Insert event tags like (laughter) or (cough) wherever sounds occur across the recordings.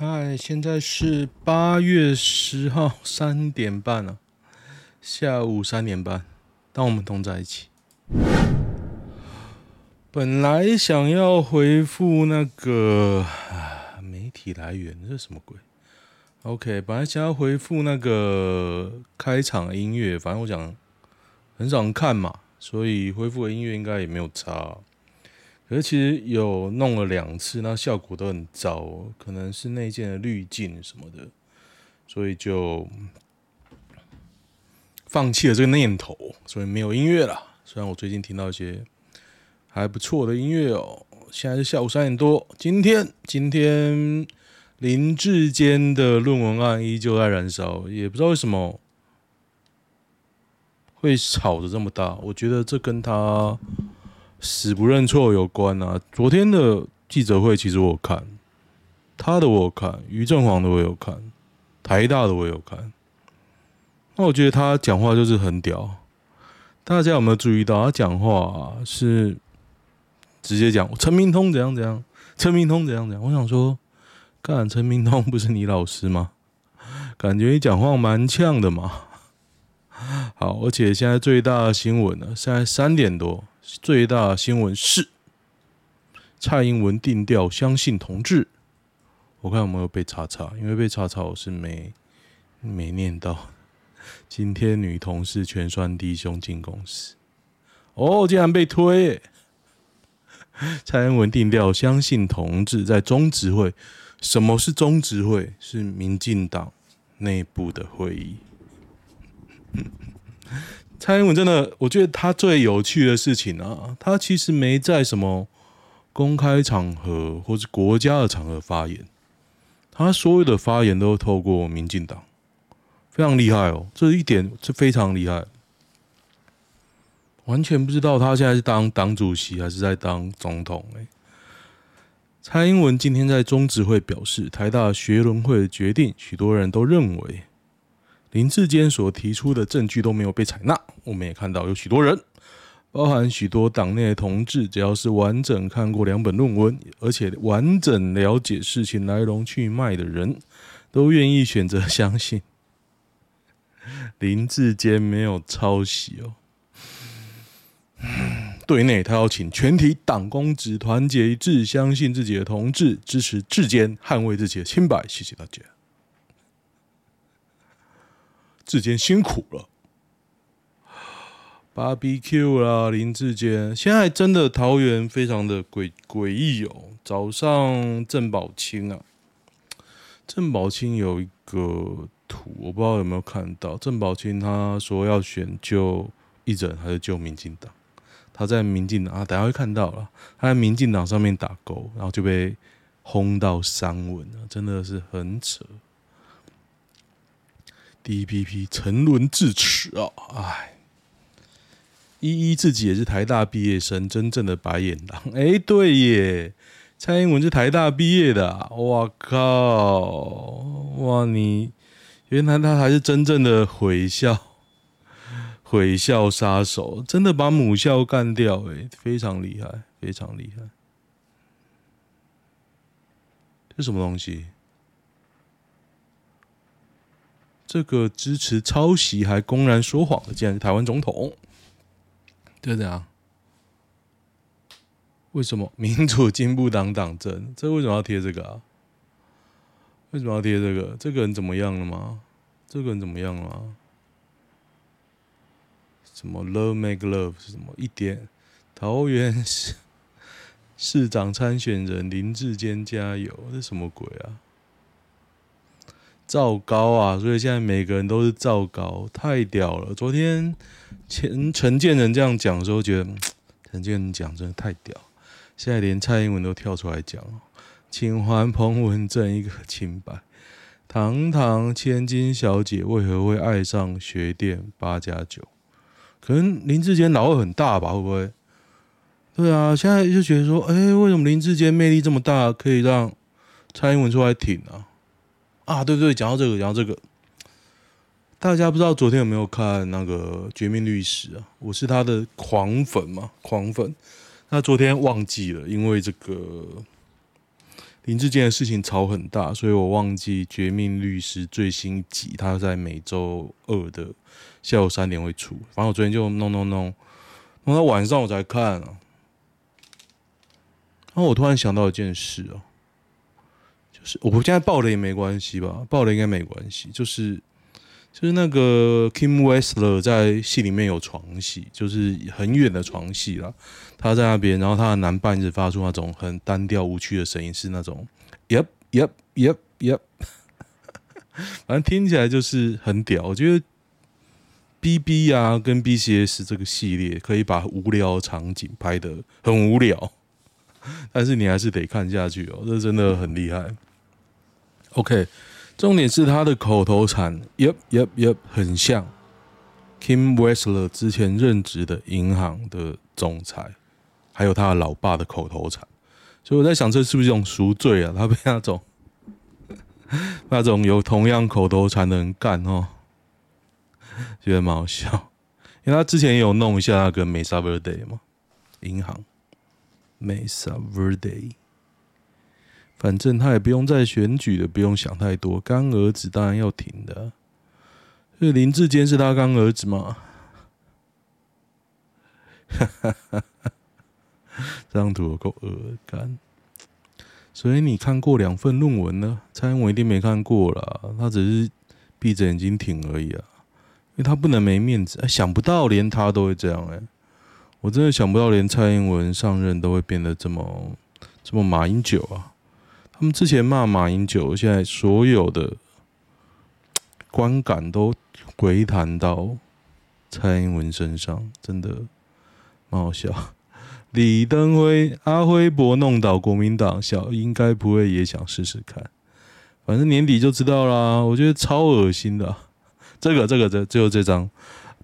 嗨，现在是八月十号三点半了，下午三点半，当我们同在一起。本来想要回复那个媒体来源，这是什么鬼？OK，本来想要回复那个开场音乐，反正我讲很少人看嘛，所以恢复的音乐应该也没有差。可是其实有弄了两次，那效果都很糟，可能是内建的滤镜什么的，所以就放弃了这个念头，所以没有音乐了。虽然我最近听到一些还不错的音乐哦。现在是下午三点多，今天今天林志坚的论文案依旧在燃烧，也不知道为什么会吵得这么大。我觉得这跟他。死不认错有关啊！昨天的记者会其实我看，他的我看，于正煌的我有看，台大的我有看。那我觉得他讲话就是很屌。大家有没有注意到他讲话，是直接讲陈明通怎样怎样，陈明通怎样怎样？我想说，干陈明通不是你老师吗？感觉你讲话蛮呛的嘛。好，而且现在最大的新闻呢，现在三点多。最大新闻是蔡英文定调相信同志，我看有没有被查查，因为被查查我是没没念到。今天女同事全酸低胸进公司，哦，竟然被推！蔡英文定调相信同志，在中执会，什么是中执会？是民进党内部的会议。蔡英文真的，我觉得他最有趣的事情啊，他其实没在什么公开场合或者国家的场合发言，他所有的发言都透过民进党，非常厉害哦，这一点是非常厉害，完全不知道他现在是当党主席还是在当总统哎。蔡英文今天在中执会表示，台大学伦会的决定，许多人都认为。林志坚所提出的证据都没有被采纳。我们也看到有许多人，包含许多党内的同志，只要是完整看过两本论文，而且完整了解事情来龙去脉的人，都愿意选择相信 (laughs) 林志坚没有抄袭哦。(sighs) 对内，他要请全体党公子团结一致，相信自己的同志，支持志坚，捍卫自己的清白。谢谢大家。志坚辛苦了，BBQ 啦，林志坚。现在真的桃园非常的诡诡异哦。早上郑宝清啊，郑宝清有一个图，我不知道有没有看到。郑宝清他说要选救一人还是救民进党？他在民进党啊，等下会看到了。他在民进党上面打勾，然后就被轰到三文了，真的是很扯。DPP 沉沦至此啊！哎，依依自己也是台大毕业生，真正的白眼狼。(laughs) 哎、对耶，蔡英文是台大毕业的、啊。哇靠！哇，你原来他还是真正的毁校，(laughs) 毁校杀手，真的把母校干掉。哎，非常厉害，非常厉害。这什么东西？这个支持抄袭还公然说谎的，竟然是台湾总统，对的啊？为什么民主进步党党政？这为什么要贴这个啊？为什么要贴这个？这个人怎么样了吗？这个人怎么样了？什么 love make love 是什么？一点桃园市市长参选人林志坚加油，这什么鬼啊？赵高啊，所以现在每个人都是赵高，太屌了。昨天前陈建仁这样讲的时候，觉得陈建仁讲真的太屌。现在连蔡英文都跳出来讲，请还彭文正一个清白。堂堂千金小姐为何会爱上学店八加九？可能林志坚脑很大吧？会不会？对啊，现在就觉得说，哎、为什么林志坚魅力这么大，可以让蔡英文出来挺啊？啊，对对，讲到这个，讲到这个，大家不知道昨天有没有看那个《绝命律师》啊？我是他的狂粉嘛，狂粉。那昨天忘记了，因为这个林志坚的事情吵很大，所以我忘记《绝命律师》最新集，他在每周二的下午三点会出。反正我昨天就弄弄弄，弄到晚上我才看啊。然后我突然想到一件事哦，我现在爆了也没关系吧？爆了应该没关系，就是。就是那个 Kim Wexler 在戏里面有床戏，就是很远的床戏啦。他在那边，然后他的男伴一直发出那种很单调无趣的声音，是那种 Yep Yep Yep Yep，反正听起来就是很屌。我觉得 BB 啊跟 BCS 这个系列可以把无聊场景拍得很无聊，(laughs) 但是你还是得看下去哦，这真的很厉害。OK。重点是他的口头禅，Yep Yep Yep，很像 Kim Wexler 之前任职的银行的总裁，还有他的老爸的口头禅。所以我在想，这是不是一种赎罪啊？他被那种那种有同样口头禅的人干哦，觉得蛮好笑。因为他之前也有弄一下那个 Mesa Verde 嘛，银行 Mesa Verde。反正他也不用再选举的，不用想太多。干儿子当然要挺的，所以林志坚是他干儿子嘛？哈哈哈这张图有够恶干。所以你看过两份论文呢？蔡英文一定没看过啦，他只是闭着眼睛挺而已啊，因为他不能没面子。想不到连他都会这样哎，我真的想不到连蔡英文上任都会变得这么这么马英九啊。他们之前骂马英九，现在所有的观感都回弹到蔡英文身上，真的蛮好笑。(laughs) 李登辉、阿辉伯弄倒国民党，小应该不会也想试试看？反正年底就知道啦。我觉得超恶心的，(laughs) 这个、这个、这最后这张，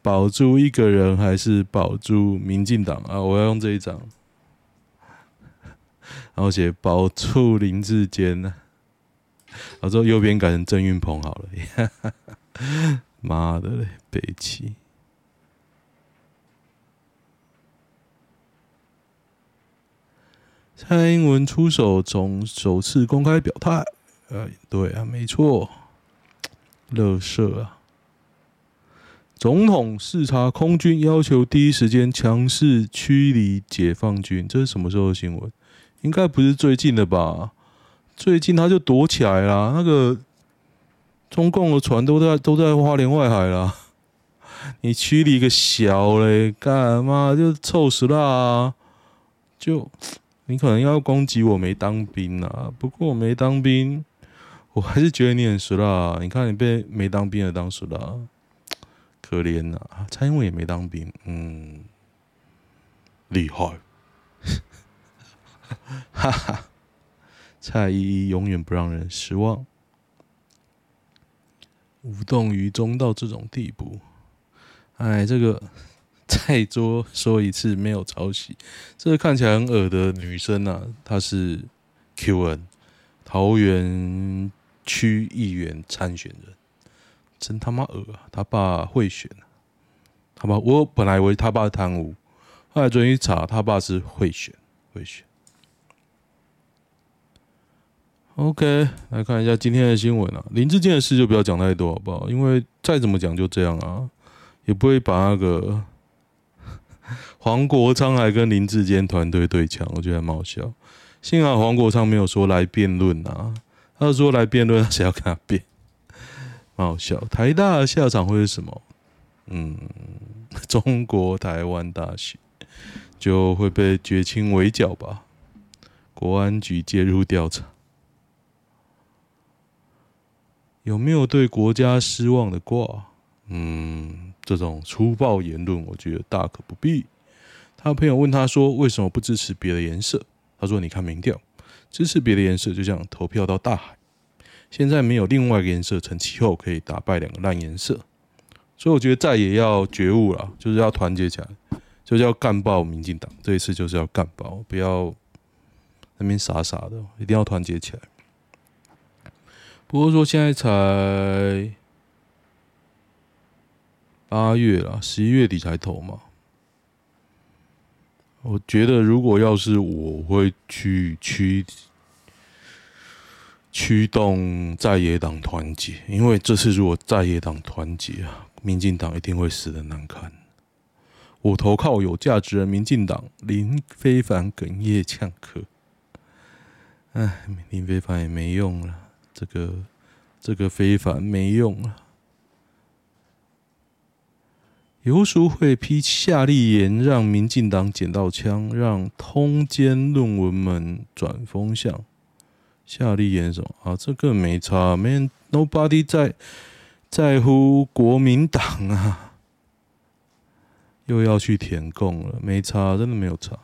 保住一个人还是保住民进党啊？我要用这一张。然后写保住林智坚呢，然后之后右边改成郑运鹏好了，(laughs) 妈的嘞，北七。蔡英文出手，从首次公开表态，哎，对啊，没错，乐色啊，总统视察空军，要求第一时间强势驱离解放军，这是什么时候的新闻？应该不是最近的吧？最近他就躲起来了。那个中共的船都在都在花莲外海了。(laughs) 你驱离个小嘞，干嘛就臭死啦啊！就你可能要攻击我没当兵啊。不过我没当兵，我还是觉得你很死啦。你看你被没当兵的当死了，可怜呐。蔡英文也没当兵，嗯，厉害。哈哈，蔡依依永远不让人失望。无动于衷到这种地步，哎，这个 (laughs) 再多说一次没有抄袭。这个看起来很恶的女生啊，她是 QN 桃园区议员参选人，真他妈恶啊！他爸会选，他爸我本来以为他爸贪污，后来昨天一查，他爸是会选，会选。OK，来看一下今天的新闻啊。林志坚的事就不要讲太多，好不好？因为再怎么讲就这样啊，也不会把那个 (laughs) 黄国昌还跟林志坚团队对枪，我觉得还蛮好笑。幸好黄国昌没有说来辩论啊，他说来辩论，谁要跟他辩？蛮好笑。台大的下场会是什么？嗯，(laughs) 中国台湾大学就会被绝亲围剿吧？国安局介入调查。有没有对国家失望的卦？嗯，这种粗暴言论，我觉得大可不必。他朋友问他说：“为什么不支持别的颜色？”他说：“你看民调，支持别的颜色就像投票到大海。现在没有另外一个颜色成气候可以打败两个烂颜色，所以我觉得再也要觉悟了，就是要团结起来，就是要干爆民进党。这一次就是要干爆，不要那边傻傻的，一定要团结起来。”不过说现在才八月了，十一月底才投嘛。我觉得如果要是我会去驱，驱动在野党团结，因为这次如果在野党团结啊，民进党一定会死的难看。我投靠有价值的民进党，林非凡哽咽呛咳。哎，林非凡也没用了，这个这个非凡没用了。游淑慧批夏立言，让民进党捡到枪，让通奸论文们转风向。夏立言什么啊？这个没差，没，nobody 在在乎国民党啊，(laughs) 又要去填供了，没差，真的没有差。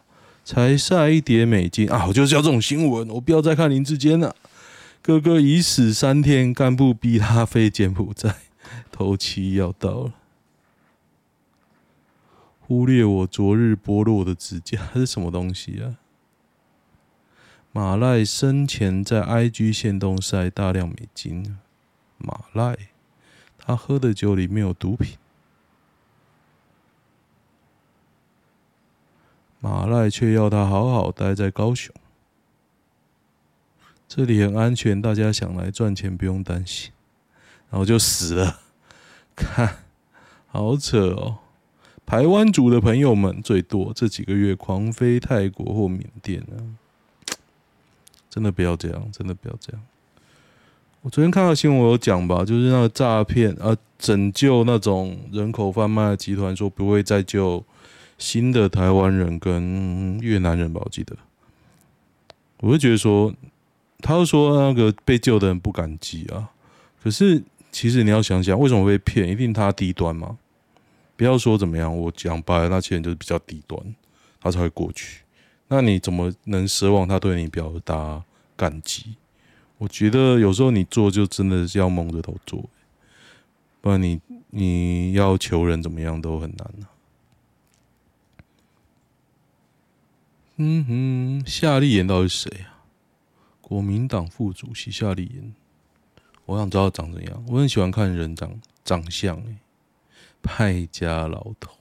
才晒一叠美金啊！我就是要这种新闻，我不要再看林志坚了。哥哥已死三天，干部逼他飞柬埔寨，头七要到了。忽略我昨日剥落的指甲是什么东西啊？马赖生前在 IG 线东晒大量美金。马赖，他喝的酒里面有毒品。马赖却要他好好待在高雄，这里很安全，大家想来赚钱不用担心，然后就死了。(laughs) 看，好扯哦。台湾族的朋友们最多这几个月狂飞泰国或缅甸啊！(tsk) 真的不要这样，真的不要这样。我昨天看到新闻，有讲吧，就是那个诈骗啊，拯救那种人口贩卖集团，说不会再救新的台湾人跟越南人吧？我记得，我会觉得说，他就说那个被救的人不感激啊。可是其实你要想想，为什么被骗？一定他低端吗？不要说怎么样，我讲白了，那些人就是比较低端，他才会过去。那你怎么能奢望他对你表达感激？我觉得有时候你做就真的是要蒙着头做，不然你你要求人怎么样都很难啊。嗯哼，夏丽言到底是谁啊？国民党副主席夏立言，我想知道长怎样。我很喜欢看人长长相欸败家老头，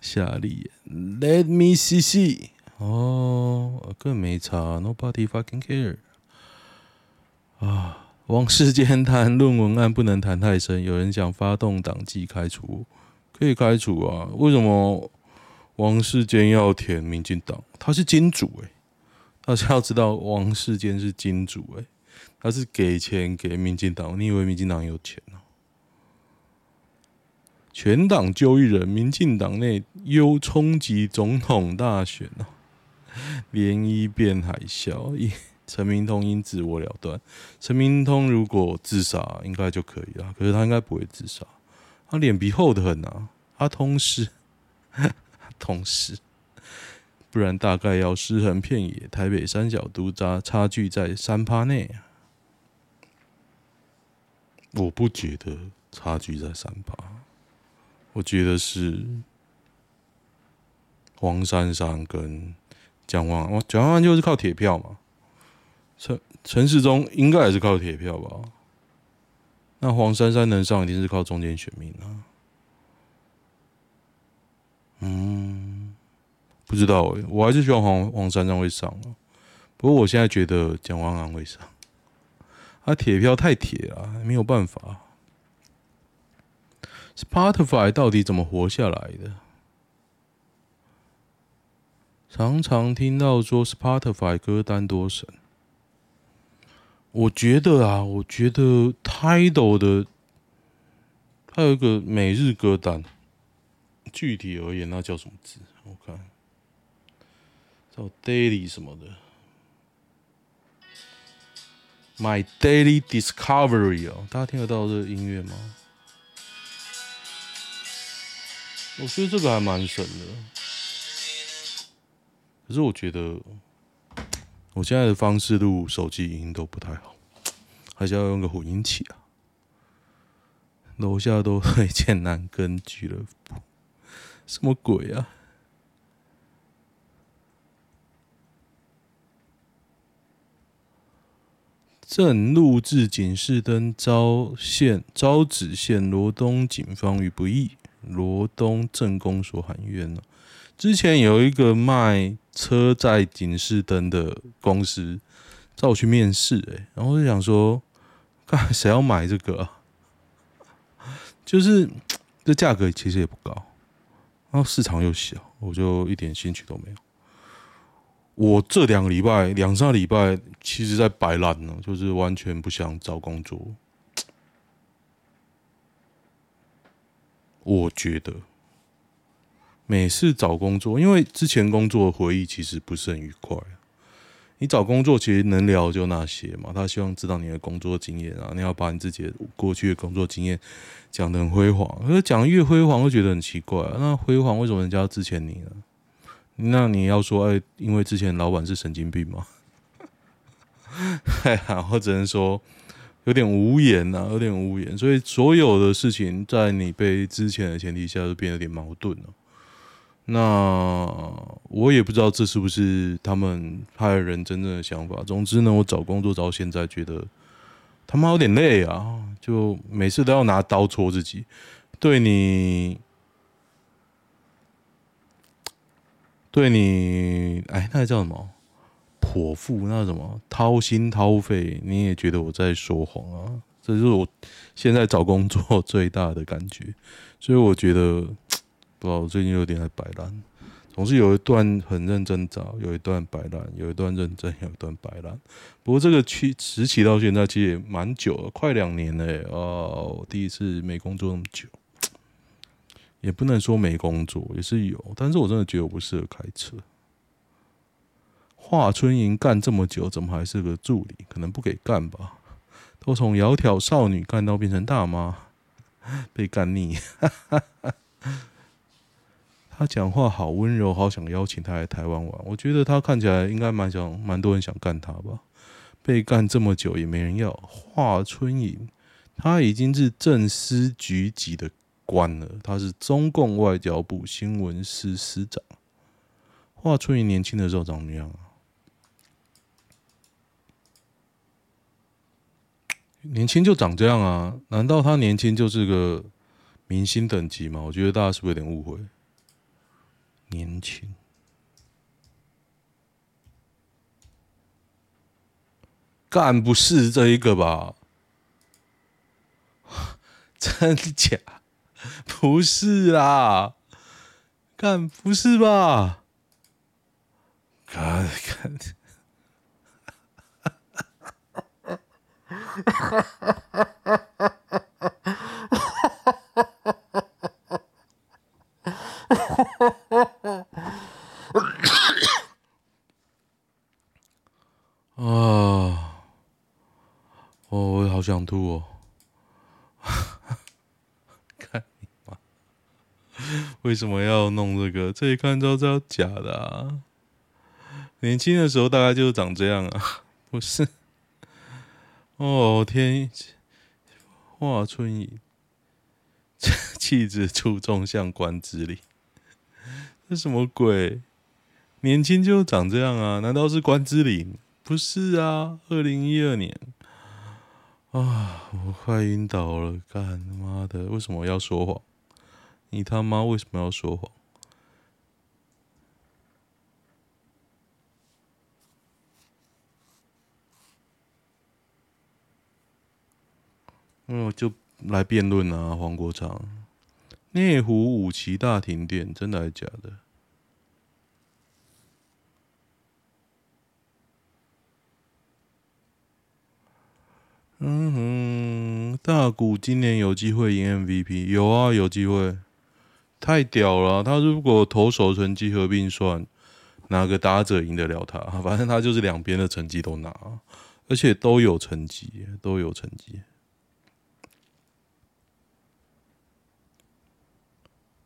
夏立言，Let me see see。哦，更没差，Nobody fucking care。啊，王世坚谈论文案不能谈太深，有人想发动党纪开除，可以开除啊？为什么王世坚要填民进党？他是金主诶、大家要知道王世坚是金主诶、他是给钱给民进党，你以为民进党有钱啊？全党就一人，民进党内又冲击总统大选哦，涟漪变海啸。陈明通因自我了断。陈明通如果自杀，应该就可以了。可是他应该不会自杀，他脸皮厚得很啊。他通识，(laughs) 通识，不然大概要尸横遍野。台北三小独扎差距在三趴内。我不觉得差距在三趴。我觉得是黄珊珊跟蒋万安，蒋万就是靠铁票嘛。陈陈时中应该也是靠铁票吧？那黄珊珊能上，一定是靠中间选民啊。嗯，不知道哎，我还是希望黄黄珊珊会上啊。不过我现在觉得蒋万安会上，他铁票太铁了，没有办法。Spotify 到底怎么活下来的？常常听到说 Spotify 歌单多神，我觉得啊，我觉得 Tidal 的它有一个每日歌单，具体而言那叫什么字？叫 Daily 什么的，My Daily Discovery 哦，大家听得到这个音乐吗？我觉得这个还蛮神的，可是我觉得我现在的方式录手机音都不太好，还是要用个混音器啊。楼下都推荐男根俱乐部，什么鬼啊？正录制警示灯遭线遭指现罗东警方于不义。罗东镇公所喊冤了。之前有一个卖车载警示灯的公司，找我去面试，哎，然后我就想说，看谁要买这个啊？就是这价格其实也不高，然后市场又小，我就一点兴趣都没有。我这两个礼拜、两三个礼拜，其实在摆烂呢，就是完全不想找工作。(tsk) 我觉得每次找工作，因为之前工作的回忆其实不是很愉快。你找工作其实能聊就那些嘛，他希望知道你的工作经验啊，你要把你自己的过去的工作经验讲得很辉煌，可是讲越辉煌会觉得很奇怪啊。那辉煌为什么人家要资遣你呢？那你要说，哎，因为之前老板是神经病吗？(laughs) 哎呀，我只能说有点无言呐，有点无言。所以所有的事情在你被之前的前提下，就变得有点矛盾了。那我也不知道这是不是他们派人真正的想法。总之呢，我找工作找到现在，觉得他妈有点累啊，就每次都要拿刀戳自己，对你。对你，哎，那叫什么？剖腹，那什么？掏心掏肺，你也觉得我在说谎啊？这就是我现在找工作 (laughs) 最大的感觉。所以我觉得，不知道我最近有点在摆烂，总是有一段很认真找，有一段摆烂，有一段认真，有一段摆烂。不过这个期时期到现在其实也蛮久了，快两年了。哦，第一次没工作那么久。也不能说没工作，也是有，但是我真的觉得我不适合开车。华春莹干这么久，怎么还是个助理？可能不给干吧？都从窈窕少女干到变成大妈，被干腻。(laughs) 他讲话好温柔，好想邀请他来台湾玩。我觉得他看起来应该蛮想，蛮多人想干他吧？被干这么久也没人要。华春莹，他已经是正司局级的。关了，他是中共外交部新闻司司长。华春莹年轻的时候长什么样啊？年轻就长这样啊？难道他年轻就是个明星等级吗？我觉得大家是不是有点误会？年轻，干不是这一个吧？(laughs) 真假？(laughs) 不是啊，干不是吧？啊！哦，我好想吐哦。为什么要弄这个？这一看就知道假的啊！年轻的时候大概就长这样啊，(laughs) 不是？哦天，华春莹，(laughs) 气质出众像关之琳，这什么鬼？年轻就长这样啊？难道是关之琳？不是啊！二零一二年啊，我快晕倒了！干他妈的，为什么要说谎？你他妈为什么要说谎？嗯，就来辩论啊，黄国昌，内湖五期大停电，真的还是假的？嗯哼，大谷今年有机会赢 MVP，有啊，有机会。太屌了！他如果投手成绩合并算，哪个打者赢得了他？(laughs) 反正他就是两边的成绩都拿，而且都有成绩，都有成绩。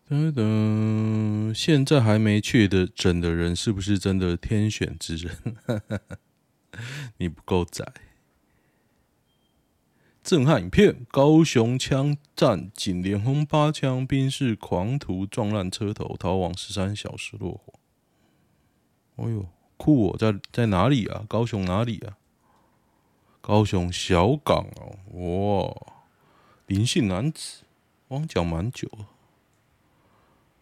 等等，现在还没确诊的人是不是真的天选之人？(laughs) 你不够窄。震撼影片：高雄枪战，警连轰八枪，兵士狂徒撞烂车头，逃亡十三小时落网。哎呦，酷哦！在在哪里啊？高雄哪里啊？高雄小港哦，哇！林姓男子，忘讲蛮久了，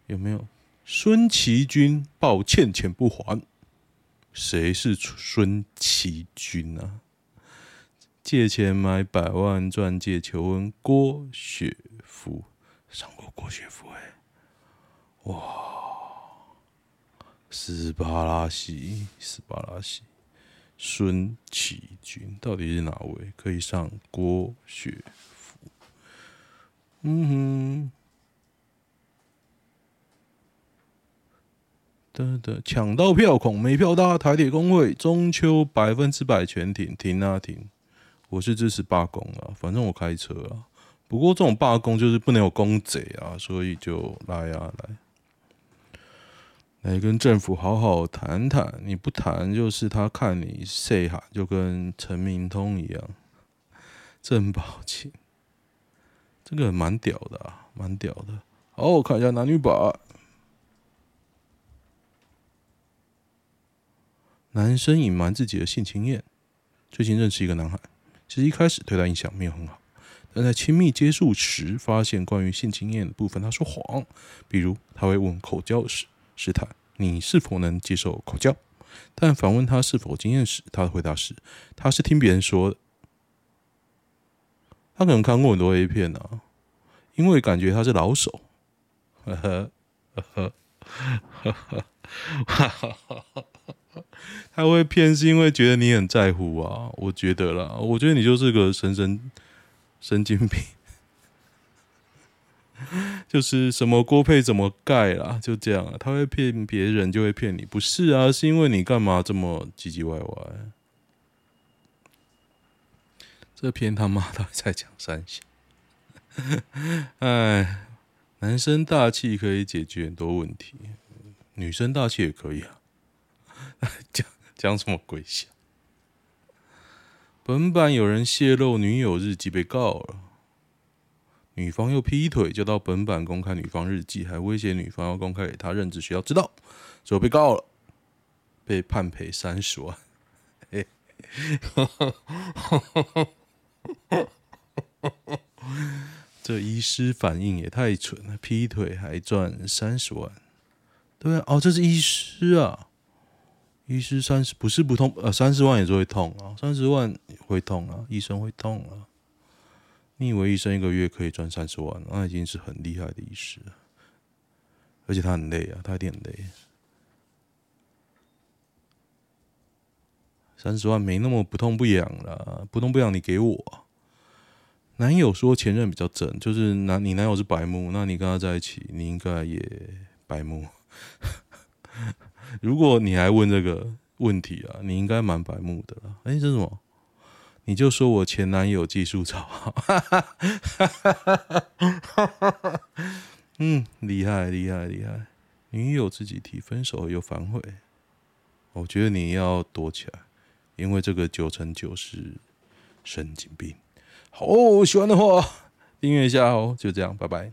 有没有？孙奇军抱歉钱不还，谁是孙奇军啊？借钱买百万钻戒求婚，郭雪芙上过郭雪芙哎，哇，斯巴拉西，斯巴拉西，孙奇君到底是哪位？可以上郭雪芙？嗯哼，得得，抢到票孔没票搭，台铁工会中秋百分之百全停，停啊停！我是支持罢工啊，反正我开车啊。不过这种罢工就是不能有公贼啊，所以就来啊来，来跟政府好好谈谈。你不谈，就是他看你谁哈，就跟陈明通一样。真抱歉，这个蛮屌的啊，蛮屌的。好，我看一下男女版。男生隐瞒自己的性经验，最近认识一个男孩。其实一开始对他印象没有很好，但在亲密接触时发现关于性经验的部分他说谎，比如他会问口交时试探你是否能接受口交，但反问他是否经验时，他的回答是，他是听别人说的。他可能看过很多 A 片啊，因为感觉他是老手。呵呵呵呵呵呵呵呵。(laughs) 他会骗是因为觉得你很在乎啊，我觉得啦，我觉得你就是个神神神经病，(laughs) 就是什么锅配怎么盖啦，就这样啊。他会骗别人，就会骗你，不是啊？是因为你干嘛这么唧唧歪歪？这篇他妈的在讲三小，(laughs) 哎，男生大气可以解决很多问题，女生大气也可以啊。(laughs) 讲讲什么鬼笑？本版有人泄露女友日记被告了，女方又劈腿，就到本版公开女方日记，还威胁女方要公开给他任职学校知道，最后被告了，被判赔三十万。嘿，(laughs) 这医师反应也太蠢了，劈腿还赚三十万？对啊，哦，这是医师啊。医师三十不是不痛，呃，三十万也是会痛啊，三十万会痛啊，医生会痛啊。你以为医生一个月可以赚三十万？那已经是很厉害的医师了，而且他很累啊，他一定很累。三十万没那么不痛不痒了，不痛不痒你给我。男友说前任比较正，就是男你男友是白目，那你跟他在一起，你应该也白目。如果你还问这个问题啊，你应该蛮白目的了。哎，这什么？你就说我前男友技术超好，(laughs) 嗯，厉害厉害厉害！女友自己提分手又反悔，我觉得你要躲起来，因为这个九成九是神经病。好，喜欢的话订阅一下哦，就这样，拜拜。